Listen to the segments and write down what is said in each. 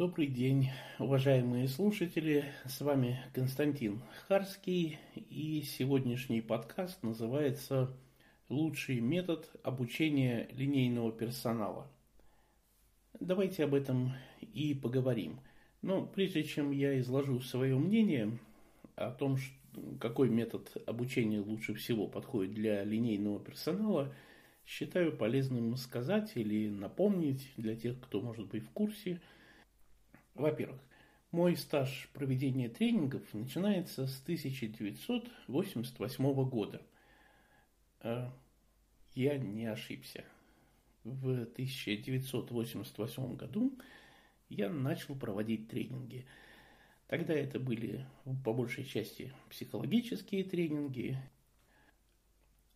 Добрый день, уважаемые слушатели. С вами Константин Харский. И сегодняшний подкаст называется «Лучший метод обучения линейного персонала». Давайте об этом и поговорим. Но прежде чем я изложу свое мнение о том, какой метод обучения лучше всего подходит для линейного персонала, считаю полезным сказать или напомнить для тех, кто может быть в курсе – во-первых, мой стаж проведения тренингов начинается с 1988 года. А, я не ошибся. В 1988 году я начал проводить тренинги. Тогда это были по большей части психологические тренинги.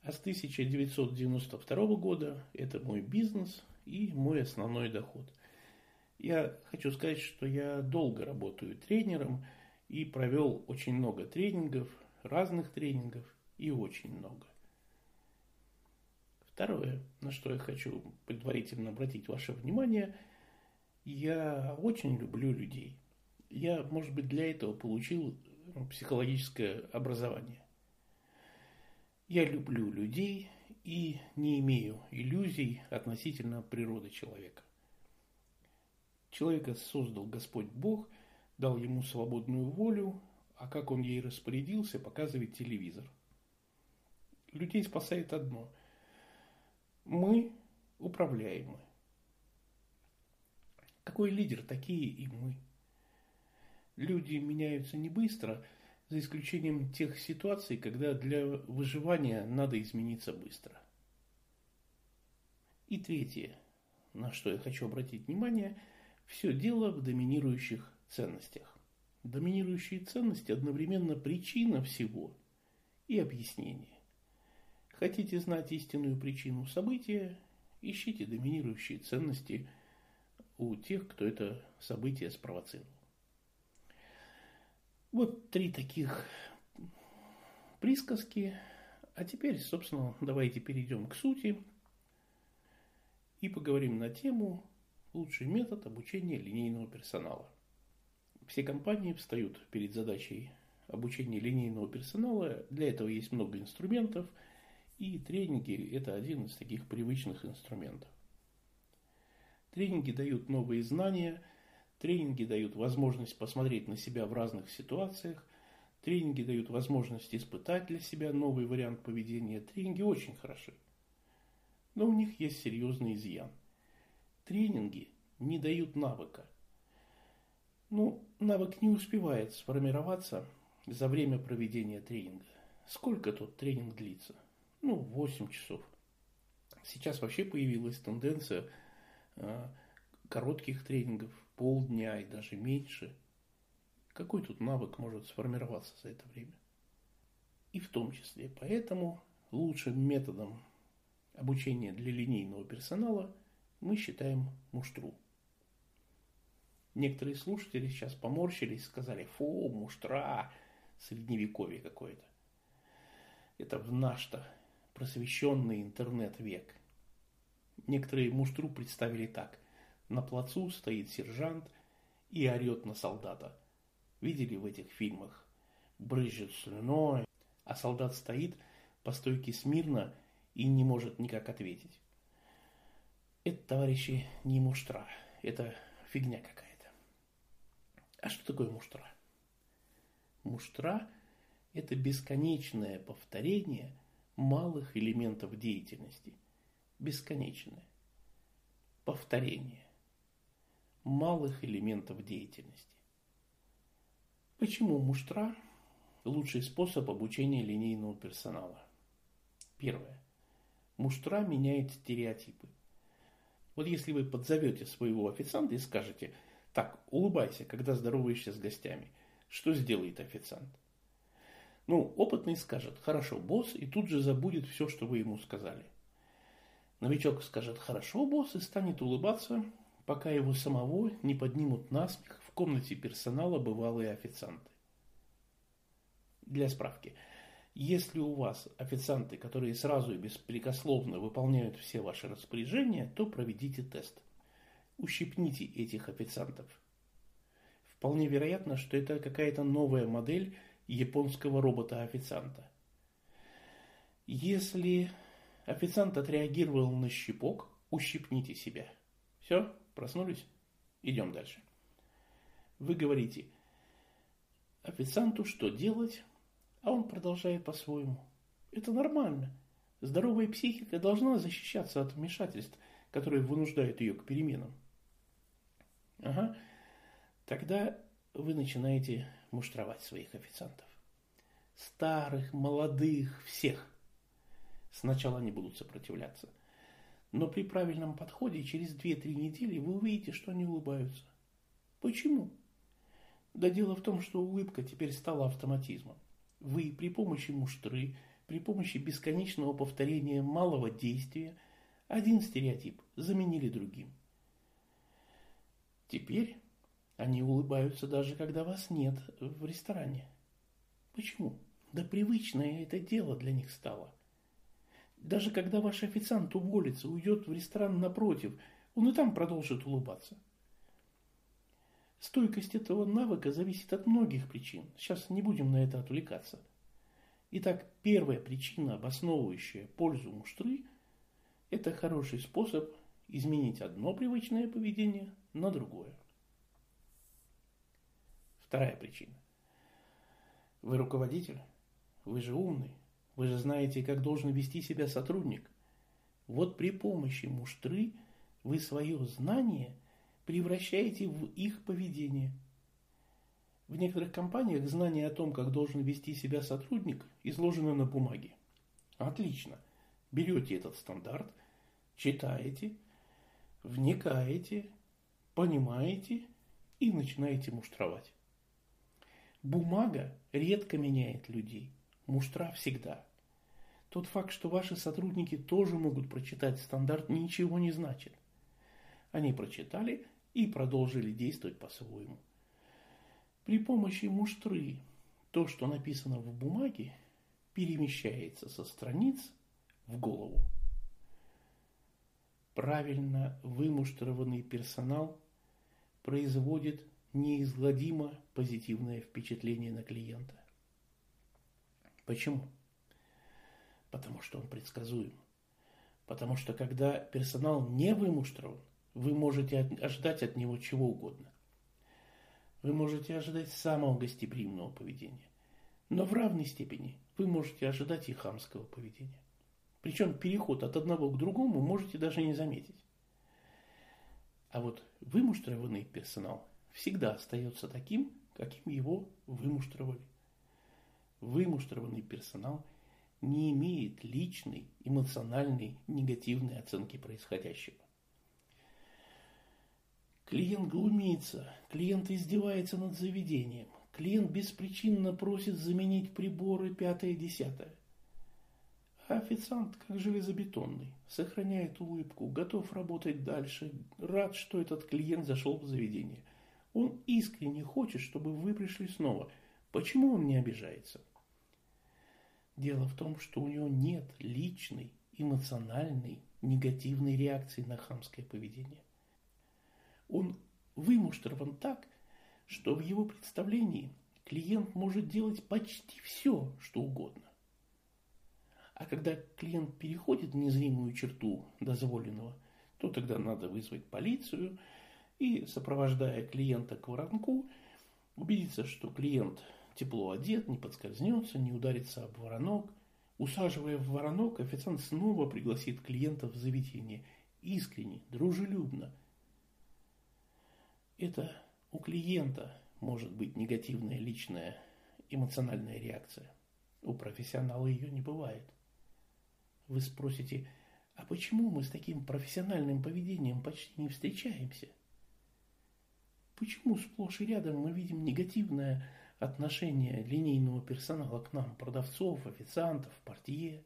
А с 1992 года это мой бизнес и мой основной доход – я хочу сказать, что я долго работаю тренером и провел очень много тренингов, разных тренингов и очень много. Второе, на что я хочу предварительно обратить ваше внимание, я очень люблю людей. Я, может быть, для этого получил психологическое образование. Я люблю людей и не имею иллюзий относительно природы человека. Человека создал Господь Бог, дал ему свободную волю, а как он ей распорядился, показывает телевизор. Людей спасает одно. Мы управляемы. Какой лидер, такие и мы. Люди меняются не быстро, за исключением тех ситуаций, когда для выживания надо измениться быстро. И третье, на что я хочу обратить внимание – все дело в доминирующих ценностях. Доминирующие ценности одновременно причина всего и объяснение. Хотите знать истинную причину события, ищите доминирующие ценности у тех, кто это событие спровоцировал. Вот три таких присказки. А теперь, собственно, давайте перейдем к сути и поговорим на тему лучший метод обучения линейного персонала. Все компании встают перед задачей обучения линейного персонала. Для этого есть много инструментов, и тренинги – это один из таких привычных инструментов. Тренинги дают новые знания, тренинги дают возможность посмотреть на себя в разных ситуациях, тренинги дают возможность испытать для себя новый вариант поведения. Тренинги очень хороши. Но у них есть серьезный изъян – тренинги не дают навыка. Ну, навык не успевает сформироваться за время проведения тренинга. Сколько тот тренинг длится? Ну, 8 часов. Сейчас вообще появилась тенденция э, коротких тренингов, полдня и даже меньше. Какой тут навык может сформироваться за это время? И в том числе поэтому лучшим методом обучения для линейного персонала – мы считаем муштру. Некоторые слушатели сейчас поморщились, сказали, фу, муштра, средневековье какое-то. Это в наш-то просвещенный интернет-век. Некоторые муштру представили так. На плацу стоит сержант и орет на солдата. Видели в этих фильмах? Брызжет слюной, а солдат стоит по стойке смирно и не может никак ответить. Это, товарищи, не муштра. Это фигня какая-то. А что такое муштра? Муштра – это бесконечное повторение малых элементов деятельности. Бесконечное. Повторение малых элементов деятельности. Почему муштра – лучший способ обучения линейного персонала? Первое. Муштра меняет стереотипы – вот если вы подзовете своего официанта и скажете, так, улыбайся, когда здороваешься с гостями, что сделает официант? Ну, опытный скажет, хорошо, босс, и тут же забудет все, что вы ему сказали. Новичок скажет, хорошо, босс, и станет улыбаться, пока его самого не поднимут насмех в комнате персонала бывалые официанты. Для справки – если у вас официанты, которые сразу и беспрекословно выполняют все ваши распоряжения, то проведите тест. Ущипните этих официантов. Вполне вероятно, что это какая-то новая модель японского робота-официанта. Если официант отреагировал на щипок, ущипните себя. Все, проснулись? Идем дальше. Вы говорите официанту, что делать, а он продолжает по-своему. Это нормально. Здоровая психика должна защищаться от вмешательств, которые вынуждают ее к переменам. Ага. Тогда вы начинаете муштровать своих официантов. Старых, молодых, всех. Сначала они будут сопротивляться. Но при правильном подходе через 2-3 недели вы увидите, что они улыбаются. Почему? Да дело в том, что улыбка теперь стала автоматизмом. Вы при помощи муштры, при помощи бесконечного повторения малого действия один стереотип заменили другим. Теперь они улыбаются даже когда вас нет в ресторане. Почему? Да привычное это дело для них стало. Даже когда ваш официант уволится, уйдет в ресторан напротив, он и там продолжит улыбаться. Стойкость этого навыка зависит от многих причин. Сейчас не будем на это отвлекаться. Итак, первая причина, обосновывающая пользу муштры, это хороший способ изменить одно привычное поведение на другое. Вторая причина. Вы руководитель, вы же умный, вы же знаете, как должен вести себя сотрудник. Вот при помощи муштры вы свое знание превращаете в их поведение. В некоторых компаниях знание о том, как должен вести себя сотрудник, изложено на бумаге. Отлично. Берете этот стандарт, читаете, вникаете, понимаете и начинаете муштровать. Бумага редко меняет людей, муштра всегда. Тот факт, что ваши сотрудники тоже могут прочитать стандарт, ничего не значит. Они прочитали и продолжили действовать по-своему. При помощи муштры то, что написано в бумаге, перемещается со страниц в голову. Правильно вымуштрованный персонал производит неизгладимо позитивное впечатление на клиента. Почему? Потому что он предсказуем. Потому что когда персонал не вымуштрован, вы можете ожидать от него чего угодно. Вы можете ожидать самого гостеприимного поведения. Но в равной степени вы можете ожидать и хамского поведения. Причем переход от одного к другому можете даже не заметить. А вот вымуштрованный персонал всегда остается таким, каким его вымуштровали. Вымуштрованный персонал не имеет личной, эмоциональной, негативной оценки происходящего. Клиент глумится, клиент издевается над заведением, клиент беспричинно просит заменить приборы пятое-десятое. А официант, как железобетонный, сохраняет улыбку, готов работать дальше, рад, что этот клиент зашел в заведение – он искренне хочет, чтобы вы пришли снова. Почему он не обижается? Дело в том, что у него нет личной, эмоциональной, негативной реакции на хамское поведение. Он вымуштрован так, что в его представлении клиент может делать почти все, что угодно. А когда клиент переходит незримую черту дозволенного, то тогда надо вызвать полицию – и, сопровождая клиента к воронку, убедиться, что клиент тепло одет, не подскользнется, не ударится об воронок. Усаживая в воронок, официант снова пригласит клиента в заведение. Искренне, дружелюбно. Это у клиента может быть негативная личная эмоциональная реакция. У профессионала ее не бывает. Вы спросите, а почему мы с таким профессиональным поведением почти не встречаемся? Почему сплошь и рядом мы видим негативное отношение линейного персонала к нам, продавцов, официантов, портье?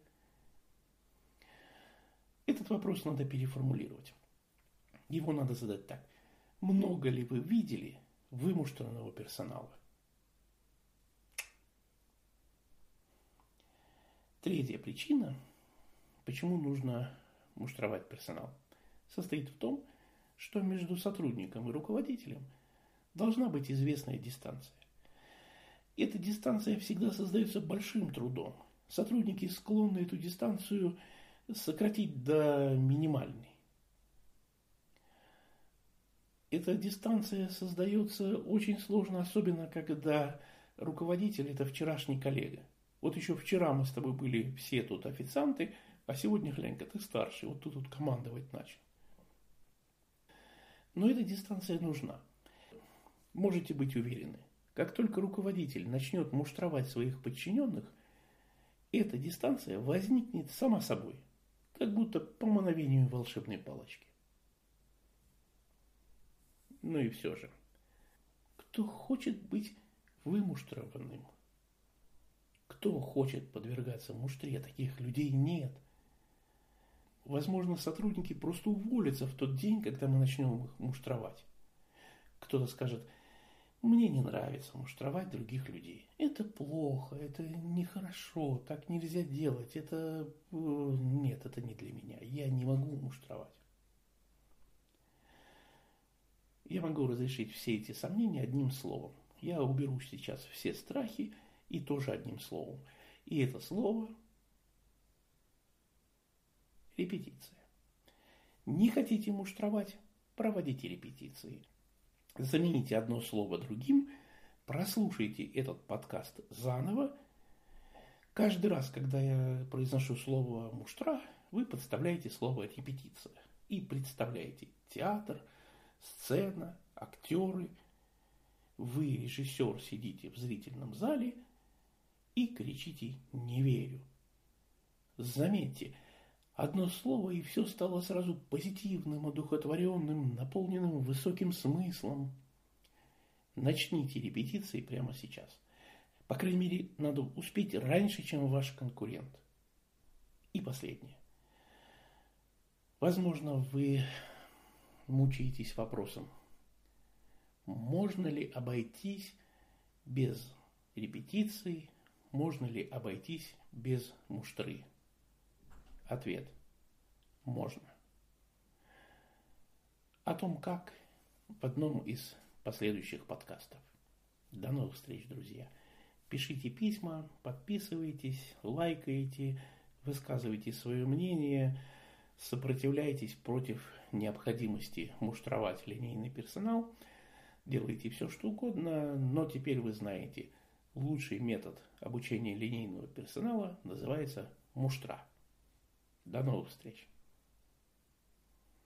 Этот вопрос надо переформулировать. Его надо задать так. Много ли вы видели вымуштрованного персонала? Третья причина, почему нужно муштровать персонал, состоит в том, что между сотрудником и руководителем – должна быть известная дистанция. Эта дистанция всегда создается большим трудом. Сотрудники склонны эту дистанцию сократить до минимальной. Эта дистанция создается очень сложно, особенно когда руководитель – это вчерашний коллега. Вот еще вчера мы с тобой были все тут официанты, а сегодня, глянь-ка, ты старший, вот ты тут командовать начал. Но эта дистанция нужна. Можете быть уверены, как только руководитель начнет муштровать своих подчиненных, эта дистанция возникнет сама собой, как будто по мановению волшебной палочки. Ну и все же, кто хочет быть вымуштрованным? Кто хочет подвергаться муштре? Таких людей нет. Возможно, сотрудники просто уволятся в тот день, когда мы начнем их муштровать. Кто-то скажет, мне не нравится муштровать других людей. Это плохо, это нехорошо, так нельзя делать. Это... Э, нет, это не для меня. Я не могу муштровать. Я могу разрешить все эти сомнения одним словом. Я уберу сейчас все страхи и тоже одним словом. И это слово – репетиция. Не хотите муштровать? Проводите репетиции. Замените одно слово другим, прослушайте этот подкаст заново. Каждый раз, когда я произношу слово «муштра», вы подставляете слово «репетиция» и представляете театр – сцена, актеры. Вы, режиссер, сидите в зрительном зале и кричите «не верю». Заметьте, одно слово и все стало сразу позитивным, одухотворенным, наполненным высоким смыслом. Начните репетиции прямо сейчас. По крайней мере, надо успеть раньше, чем ваш конкурент. И последнее. Возможно, вы мучаетесь вопросом, можно ли обойтись без репетиций, можно ли обойтись без муштры? Ответ – можно. О том, как в одном из последующих подкастов. До новых встреч, друзья. Пишите письма, подписывайтесь, лайкайте, высказывайте свое мнение, сопротивляйтесь против необходимости муштровать линейный персонал, делайте все, что угодно, но теперь вы знаете, лучший метод обучения линейного персонала называется муштра. До новых встреч!